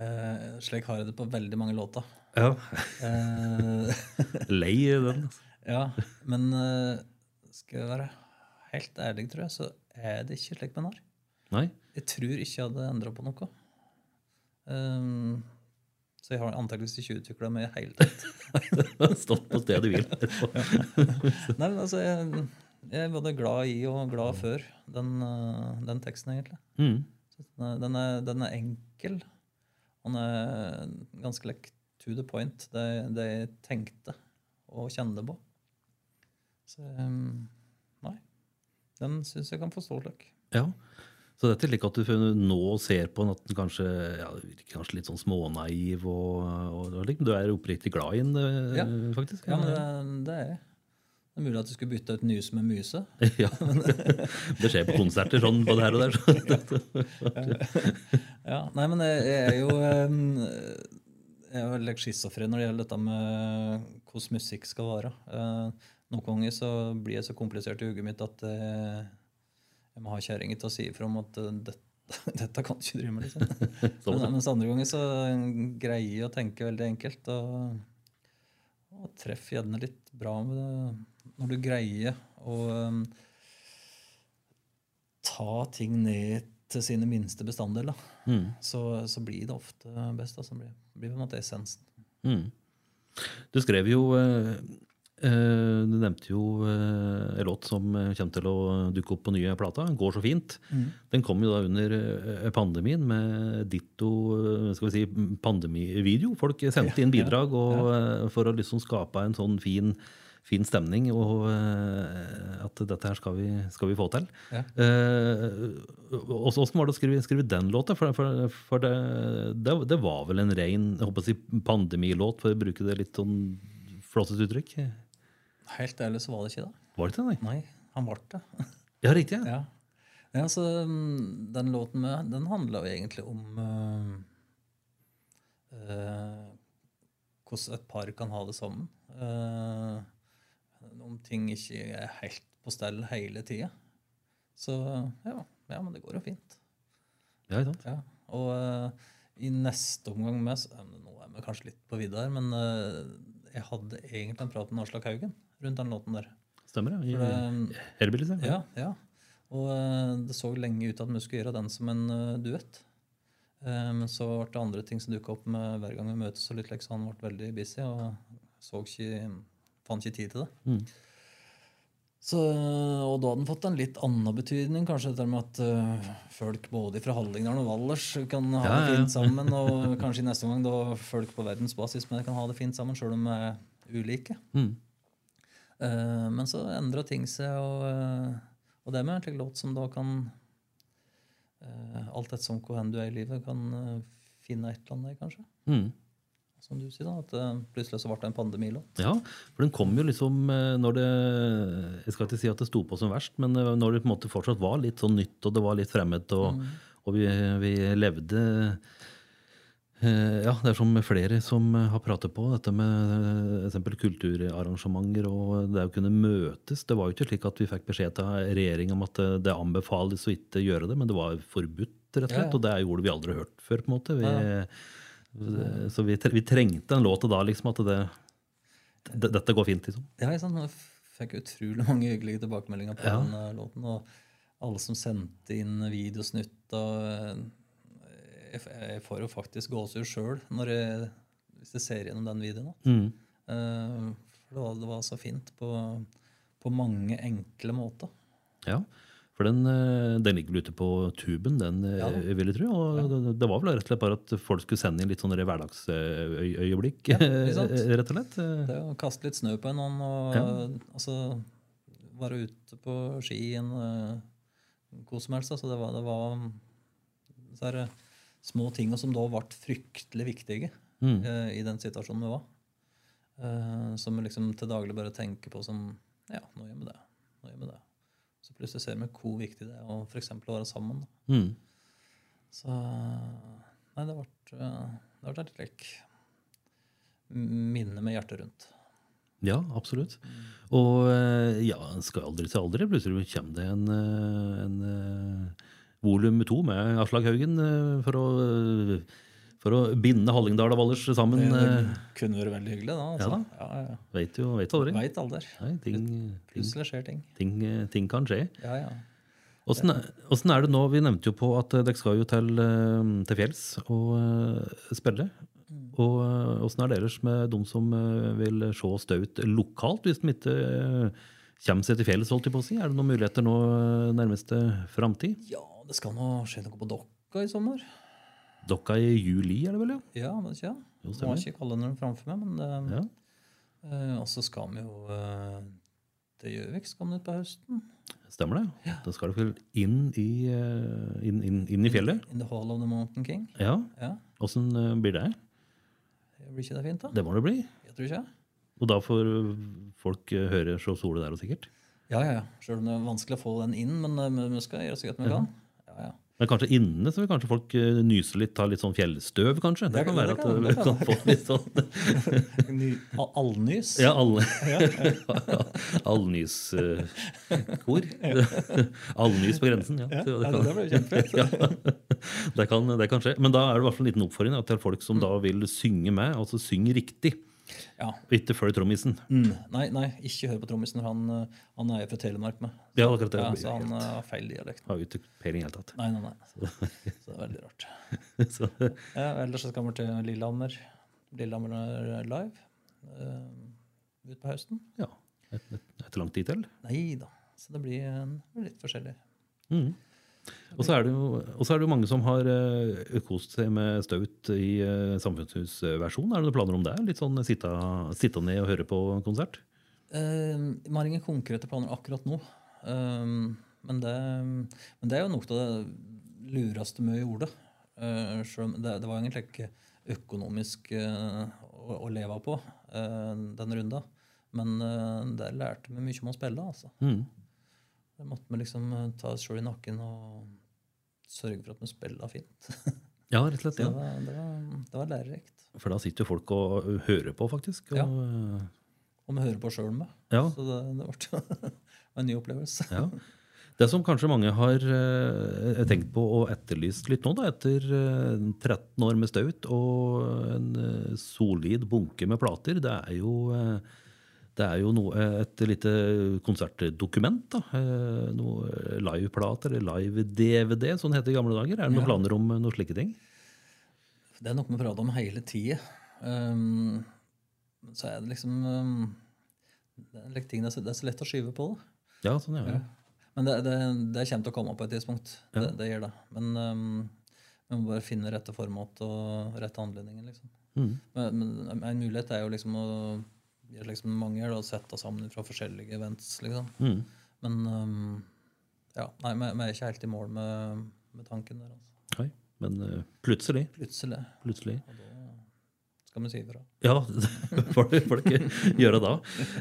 uh, slik har jeg det på veldig mange låter. Ja. Lei den. altså. ja, men skal jeg være helt ærlig, tror jeg, så er det ikke slik med her. Nei? Jeg tror ikke jeg hadde endra på noe. Um, så jeg har antakeligvis ikke utvikla meg helt. Stått på stedet hvil. Nei, men altså, jeg, jeg er både glad i og glad før den, eh, den teksten, egentlig. Mm. Den er, den er, enkel. Han er ganske like to the point, det, det jeg tenkte og kjente på. Så um, nei. Den syns jeg kan få stå slik. Ja. Så det er ikke slik at du nå ser på den at den kanskje ja, virker kanskje litt sånn smånaiv, og, og, og du er oppriktig glad i den, eh, Ja. faktisk? Ja, men det, det er jeg. Det er mulig at du skulle bytte ut nys med Myse. Ja. Det skjer på konserter sånn både her og der. Ja, nei, men jeg, jeg er jo Jeg er veldig schizofren når det gjelder dette med hvordan musikk skal være. Uh, noen ganger så blir jeg så komplisert i hodet mitt at uh, jeg må ha kjerringa til å si ifra om at uh, dette, dette kan du ikke drive med. liksom. Sånn. Men, mens andre ganger så greier jeg å tenke veldig enkelt. Og, og treffer gjerne litt bra med det når du greier å um, ta ting ned til sine minste bestanddeler. Mm. Så, så blir det ofte best. Altså, blir, blir på en måte essensen. Mm. Du skrev jo eh, Eh, Du nevnte jo eh, en låt som eh, kommer til å dukke opp på nye plata. 'Går så fint'. Den kom jo da under eh, pandemien med ditto eh, skal vi si, pandemivideo. Folk sendte inn bidrag og, eh, for å liksom skape en sånn fin, fin stemning. Og eh, at dette her skal vi, skal vi få til. Ja. Eh, Åssen var det å skrive, skrive den låta? For, for, for det, det, det var vel en ren jeg håper å si, pandemilåt, for å bruke det litt sånn flåsete uttrykk? Helt ærlig så var det ikke det. Var det ikke det? nei? Han ble det. Ja, riktig. Ja. Ja. ja, så mm, Den låten med, den handla jo egentlig om eh, uh, hvordan et par kan ha det sammen. Uh, om ting ikke er helt på stell hele tida. Så ja, ja, men det går jo fint. Ja, ikke sant? Ja. Og uh, i neste omgang med så- Nå er vi kanskje litt på vidda her, men uh, jeg hadde egentlig en prat med Aslak Haugen rundt den låten der. Stemmer. For I det, ja. ja, ja. Og eh, det så lenge ut at vi skulle gjøre den som en eh, duett. Eh, men så ble det andre ting som dukka opp med hver gang vi møtes, og litt like, så han ble veldig busy og så ikke, fant ikke tid til det. Mm. Så, og da hadde den fått en litt annen betydning, kanskje dette med at eh, folk både fra Hallingdal og Valdres kan ha Ja, det fint sammen, og kanskje i neste omgang da folk på verdensbasis men kan ha det fint sammen, sjøl om vi er ulike. Mm. Eh, men så endra ting seg, og, eh, og det er egentlig en låt som da kan uh, Alt etter hvor hen du er i livet, kan finne et eller annet kanskje. Mm. Som du sier, da, at plutselig så ble det en pandemilåt. Ja, for den kom jo liksom når det Jeg skal ikke si at det sto på som verst, men når det på en måte fortsatt var litt sånn nytt, og det var litt fremmed, og, og vi, vi levde Ja, det er som flere som eh, har pratet på, dette med eh, eksempel kulturarrangementer og det å kunne møtes. Det var jo ikke slik at vi fikk beskjed til regjeringa om at det, anbefales å ikke gjøre det, men det var forbudt, rett og slett. ja. Og det gjorde vi aldri hørt før, på en måte. Vi, Ja. Så vi, vi trengte en låt da, liksom, at det, det, dette går fint, liksom. Ja, jeg, sånn, Jeg fikk utrolig mange hyggelige tilbakemeldinger på Ja. den eh, låten. Og alle som sendte inn videosnutt. Og eh, jeg, jeg får jo faktisk gåsehud sjøl hvis jeg ser gjennom den videoen. Mm. Uh, for det var, det var så fint på, på mange enkle måter. Ja, for den, eh, den ligger ute på tuben, den, eh, Ja. vil jeg tro. Og det, det var vel rett og slett bare at folk skulle sende inn litt sånne hverdagsøyeblikk, Ja, rett og slett. Det å kaste litt snø på en annen og Ja. altså, være ute på skien, hvor som helst. Altså, det var, det var så er det små ting som da ble fryktelig viktige Mm. uh, i den situasjonen vi var. Uh, som vi liksom til daglig bare tenker på som Ja, nå gjør vi det. Nå gjør vi det. Så plutselig ser vi hvor viktig det er å for eksempel være sammen. Mm. Så Nei, det ble, eh, det ble et slik minne med hjertet rundt. Ja, absolutt. Og eh, ja, en skal aldri til aldri. Plutselig kommer det en, en volum to med Aslak Haugen eh, for å, for å binde Hallingdal og Valdres sammen. Det, eh, det kunne vært veldig hyggelig, da. Altså. Ja Ja, ja. Vet jo vet aldri. Veit aldri. Nei, ting, Plutselig skjer ting. ting, eh, ting kan skje. Ja, ja. Åssen er det nå? Vi nevnte jo på at dere skal jo til, til fjells og spille. Og åssen er det ellers med de som vil se staut lokalt, hvis de ikke kommer seg til fjells? holdt jeg på å si? Er det noen muligheter nå nærmeste framtid? ja, det skal nå skje noe på Dokka i sommer. Dokka i juli, er det vel? ja? Ja, det ja. Jo, jeg ikke kalenderen framfor meg, men det, Ja. eh, Og så skal vi jo eh, til Gjøvik skal vi ut på høsten. Stemmer det? Da skal vel inn i, eh, inn, inn, inn i fjellet? In the Hall of the Mountain King. Ja. Ja, Åssen ja. blir det? Blir ikke det fint, da? Det må det bli. Jeg tror ikke. Og da får eh, folk eh, høre så sole der og sikkert. Ja, ja, ja. Sjøl om det er vanskelig å få den inn, men eh, vi skal gjøre så godt vi kan. Ja, ja. Men kanskje inne så vil kanskje folk eh, nyse litt, ta litt sånn fjellstøv, kanskje? Det, Det kan være det at kan- du det kan. kan få litt sånn allnys. Ja, alle Allnyskor. Allnys på grensen, ja. Ja, det, kan- det ble kjempefint. ja. det, kan, det kan skje. Men da er det i hvert fall en liten oppfordring til folk som da vil synge med, altså synge riktig. Ja. og Ikke følg trommisen. Mm. Nei, nei, ikke hør på trommisen. Han, eh, han er fra Telemark med. Ja, akkurat det. Ja, så han helt- eh, har feil dialekt. Har jo ikke peiling i det hele tatt. Nei, nei, nei. Så det er veldig rart. Så, Ja, ellers så skal vi til Lillehammer. Lillehammer er live. Eh, utpå høsten. Ja. Et, et, et lang tid til. Nei da. Så det blir en, litt forskjellig. Mm. Og så er, det jo, mange som har uh, kost seg med staut i uh, samfunnshusversjon. Er det noen planer om det? Litt sånn sitte, sitte ned og høre på konsert? Eh, Vi har ingen konkrete planer akkurat nå. Uh, men, det, men det er jo noe av det lureste vi gjorde. Uh, selv det, det var egentlig ikke økonomisk å, å leve på den runda. Men der lærte vi mye om å spille. altså. Mm. Der måtte vi liksom eh, ta oss sjøl i nakken og sørge for at vi spiller fint. Ja, rett og slett. Ja. det var, det var, det var lærerikt. For da sitter jo folk og hører på, faktisk. Og, Ja. Og vi hører på sjøl med. Ja. Så det, det ble en ny opplevelse. Ja. Det som kanskje mange har eh, tenkt på og etterlyst litt nå, da, etter eh, 13 år med staut og en eh, solid bunke med plater, det er jo, eh, det er jo noe, et lite konsertdokument. da, eh, Noe liveplater eller live-DVD, som det het i gamle dager. Er det noen Ja. planer om eh, noen slike ting? Det er noe vi prater om hele tida. Um, så er det liksom um, det, er ting, det, er så, det er lett å skyve på det. Ja, sånn, ja. Ja. Men det, det, det kommer til å komme på et tidspunkt. Det, det gjør det. Men um, vi må bare finne rette format og rette anledningen. liksom. Mm. Men, men en mulighet er jo liksom å gjøre liksom mange gjør det, å sette sammen fra forskjellige events. liksom. Mm. Men um, ja, nei, vi er ikke helt i mål med, med tanken der. altså. Nei, men uh, plutselig, Plutselig. plutselig Og da skal vi si ifra. Ja, det får ikke gjøre da.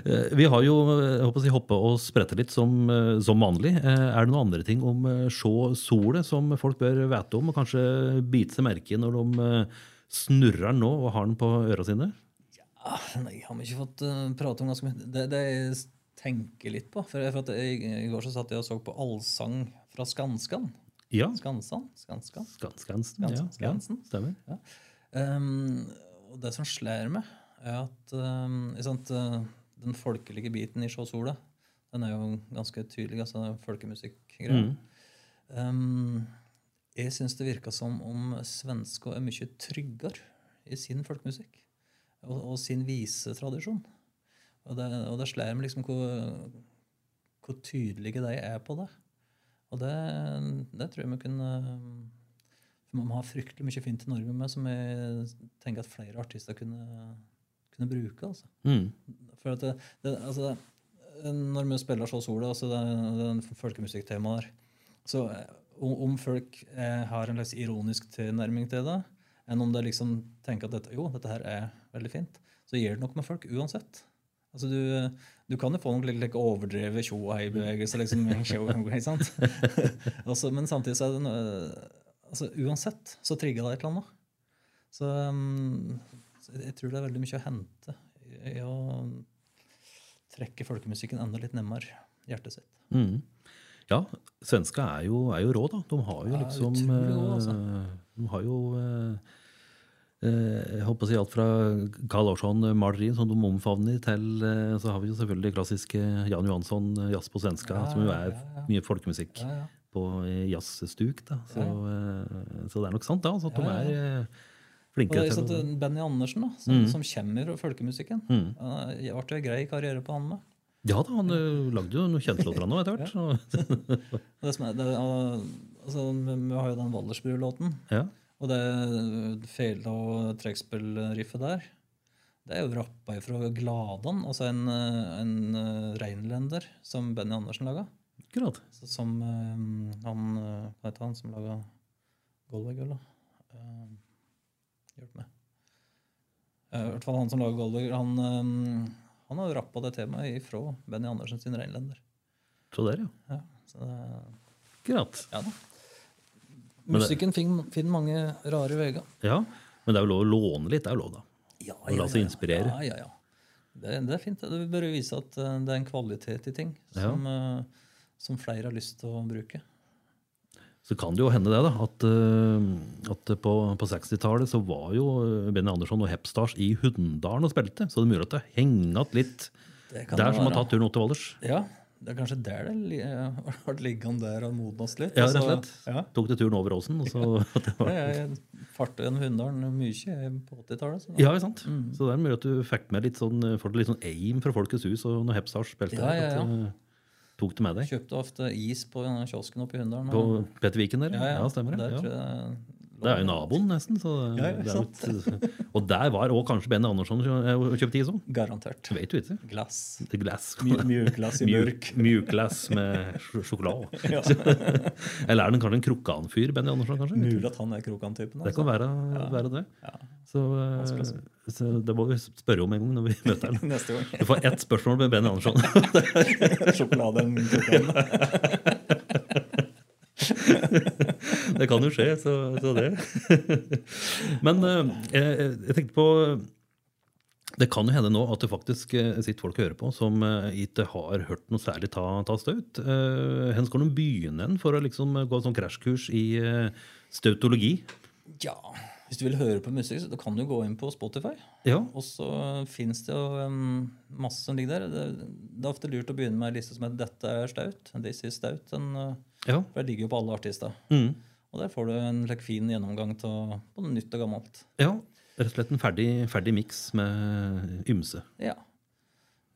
Eh, Vi har jo jeg håper å si, og sprette litt som, eh, som vanlig. Er det noen andre ting om Sjå solet som folk bør vite om, og kanskje bite seg merke i når de snurrer den nå og har den på øra sine? Ah, nei, har vi ikke fått uh, prate om ganske mye. Det, det jeg tenker litt på for, for jeg, I går så satt jeg og så på Allsang fra Skanskan. Ja. Skansan? Skanskan? Skans, Skanskan. Ja, Skansen. ja, stemmer. Um, og det som slår meg, er at um, sant, uh, den folkelige biten i Sjå sola, den er jo ganske tydelig. altså folkemusikkgreier. Um, jeg syns det virka som om svenska er mye tryggere i sin folkemusikk og, og sin visetradisjon. Og det, og det slår meg liksom hvor, hvor tydelige de er på det. Og det, det tror jeg vi kunne for Man har fryktelig mye fint i Norge med som jeg tenker at flere artister kunne, kunne bruke. altså. Mm. For at det, det, altså, når vi spiller så sola, altså er folkemusikktemaet der, så eh, om, om folk eh, har en slags ironisk tilnærming til det, enn om du liksom tenker at dette, jo, dette her er veldig fint, så gjør det noe med folk uansett. Altså du, du kan jo få noen like, overdrevet tjo og hei-bevegelser, liksom, altså, men samtidig så er det noe, altså, Uansett så trigger det et eller annet. Så, um, så jeg tror det er veldig mye å hente i å trekke folkemusikken enda litt nærmere hjertet sitt. Mm. Ja, svenska er jo, er jo rå, da. De har jo liksom rå, altså. De har jo eh, eh, jeg håper å si alt fra Carl Larsson-malerier som de omfavner, til så har vi jo selvfølgelig klassiske Jan Johansson, jazz på svenska, Ja, som jo er ja, ja. mye folkemusikk på jazzstuk. da. Så, så det er nok sant, da. Så at de er er til å Benny Andersen, da, som, Mm. som kommer fra folkemusikken Mm. Det ble jo en grei karriere på han med. Ja da, han eh, lagde jo noen kjentlåter han òg etter hvert. altså, vi, har jo den Wallersbru-låten. Ja. Og det fele- og trekkspillriffet der, det er jo rappa ifra Gladan, altså en, en uh, reinlender som Benny Andersen laga. Akkurat. Som um, han Hva heter han som laga Goldberg, eller? da? hjelp meg. I hvert fall han som laga Goldberg, han, han har rappa det temaet ifra Benny Andersen sin reinlender. Så der, ja. Ja, så det, Greit. ja da. Musikken finner, mange rare veier. Ja, Men det er jo lov å låne litt, det er jo lov, da. Ja, ja, la seg inspirere. Ja, ja, ja. Det, det er fint. Det vil bare vise at uh, det er en kvalitet i ting som, uh, som flere har lyst til å bruke. Så kan det jo hende det, da, at, eh, at på, på 60-tallet så var jo Benny Andersson og Hepstars i Hunndalen og spilte. Så det er mulig at det henger igjen litt der som har tatt turen opp til Valdres. Ja, Det er kanskje der det har vært liggende der og modnes litt. Ja, rett og altså, slett. Ja. Tok det turen over åsen. Og så, at Jeg, farta gjennom Hunndalen mye på 80-tallet. så- ja, ikke sant? Så det er mulig at du fikk med litt sånn, får litt sånn aim fra Folkets hus og når Hepstars spilte Ja, ja, ja. At, eh, tok det med deg. Kjøpte ofte is på kiosken oppe i Hunndalen. På Petter Viken der? ja, ja, stemmer det. Der Ja. tror jeg Det er jo naboen, nesten. Så Ja, et, og der var òg kanskje Benny Andersson og kjøpte is òg. Garantert. Vet du ikke. Glass. Glass. Mjukglass i mørk. Mjukglass med sj- sjokolade. Eller er den kanskje en krokanfyr, Benny Andersson? kanskje? Mulig at han er krokantypen. Altså. Det kan være, være det. Så, eh, så det må vi spørre om en gang når vi møter ham. Neste gang. Du får ett spørsmål med Benny Andersson. Sjokolade enn Krokan. Det kan jo skje, så, så det. Men eh, jeg, jeg tenkte på Det kan jo hende nå at det faktisk eh, sitter folk og hører på som eh, ikke har hørt noe særlig ta, ta staut. Eh, Hvor skal de begynne for å liksom gå sånn krasjkurs i stautologi? Ja, hvis du vil høre på musikk, så kan du gå inn på Spotify. Ja. Og så fins det jo masse som ligger der. Det, er ofte lurt å begynne med en liste som heter 'Dette er staut'. This is staut. Den, ja. for det ligger jo på alle artister. Mm. Og der får du en like, fin gjennomgang av både nytt og gammelt. ja. Rett og slett en ferdig, ferdig miks med ymse. Ja.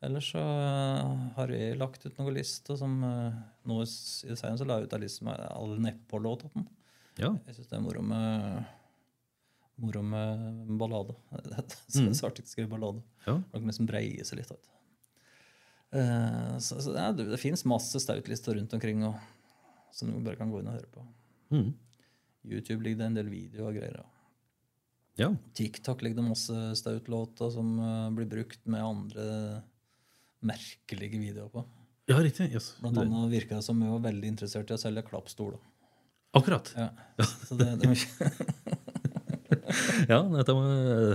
Ellers så uh, har vi lagt ut noen lister som uh, nå i senere så la jeg ut en liste med alle nedpå-låtene. Ja. Jeg syns det er moro med moro med ballade. Det Mm. artig å skrive ballade. Ja. Noe som breier breie seg litt. du. Eh, så, så ja, det, det fins masse stautlister rundt omkring og, som du bare kan gå inn og høre på. Mm. YouTube ligger det en del videoer og greier. ja. TikTok ligger det masse stautlåter som uh, blir brukt med andre merkelige videoer på. Ja, riktig. Yes. Blant annet virka det som vi var veldig interessert i å selge klappstoler. Akkurat. Ja. Så det, det Ja, dette må,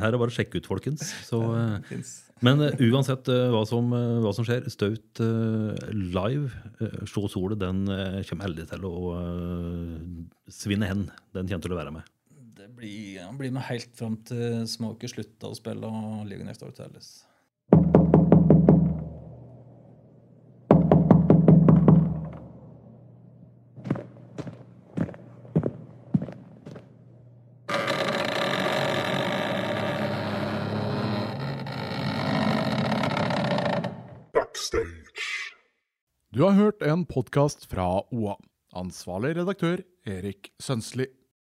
her er bare å sjekke ut, folkens. Så, eh, men eh, uansett eh, hva som, hva som skjer, Staut live, uh, Sjå solet, den kommer aldri til å svinne hen. Den kommer til å være med. Det blir, han blir med helt fram til Smoker slutta å spille og Next Door to Alice. Du har hørt en podkast fra OA. Ansvarlig redaktør Erik Sønsli.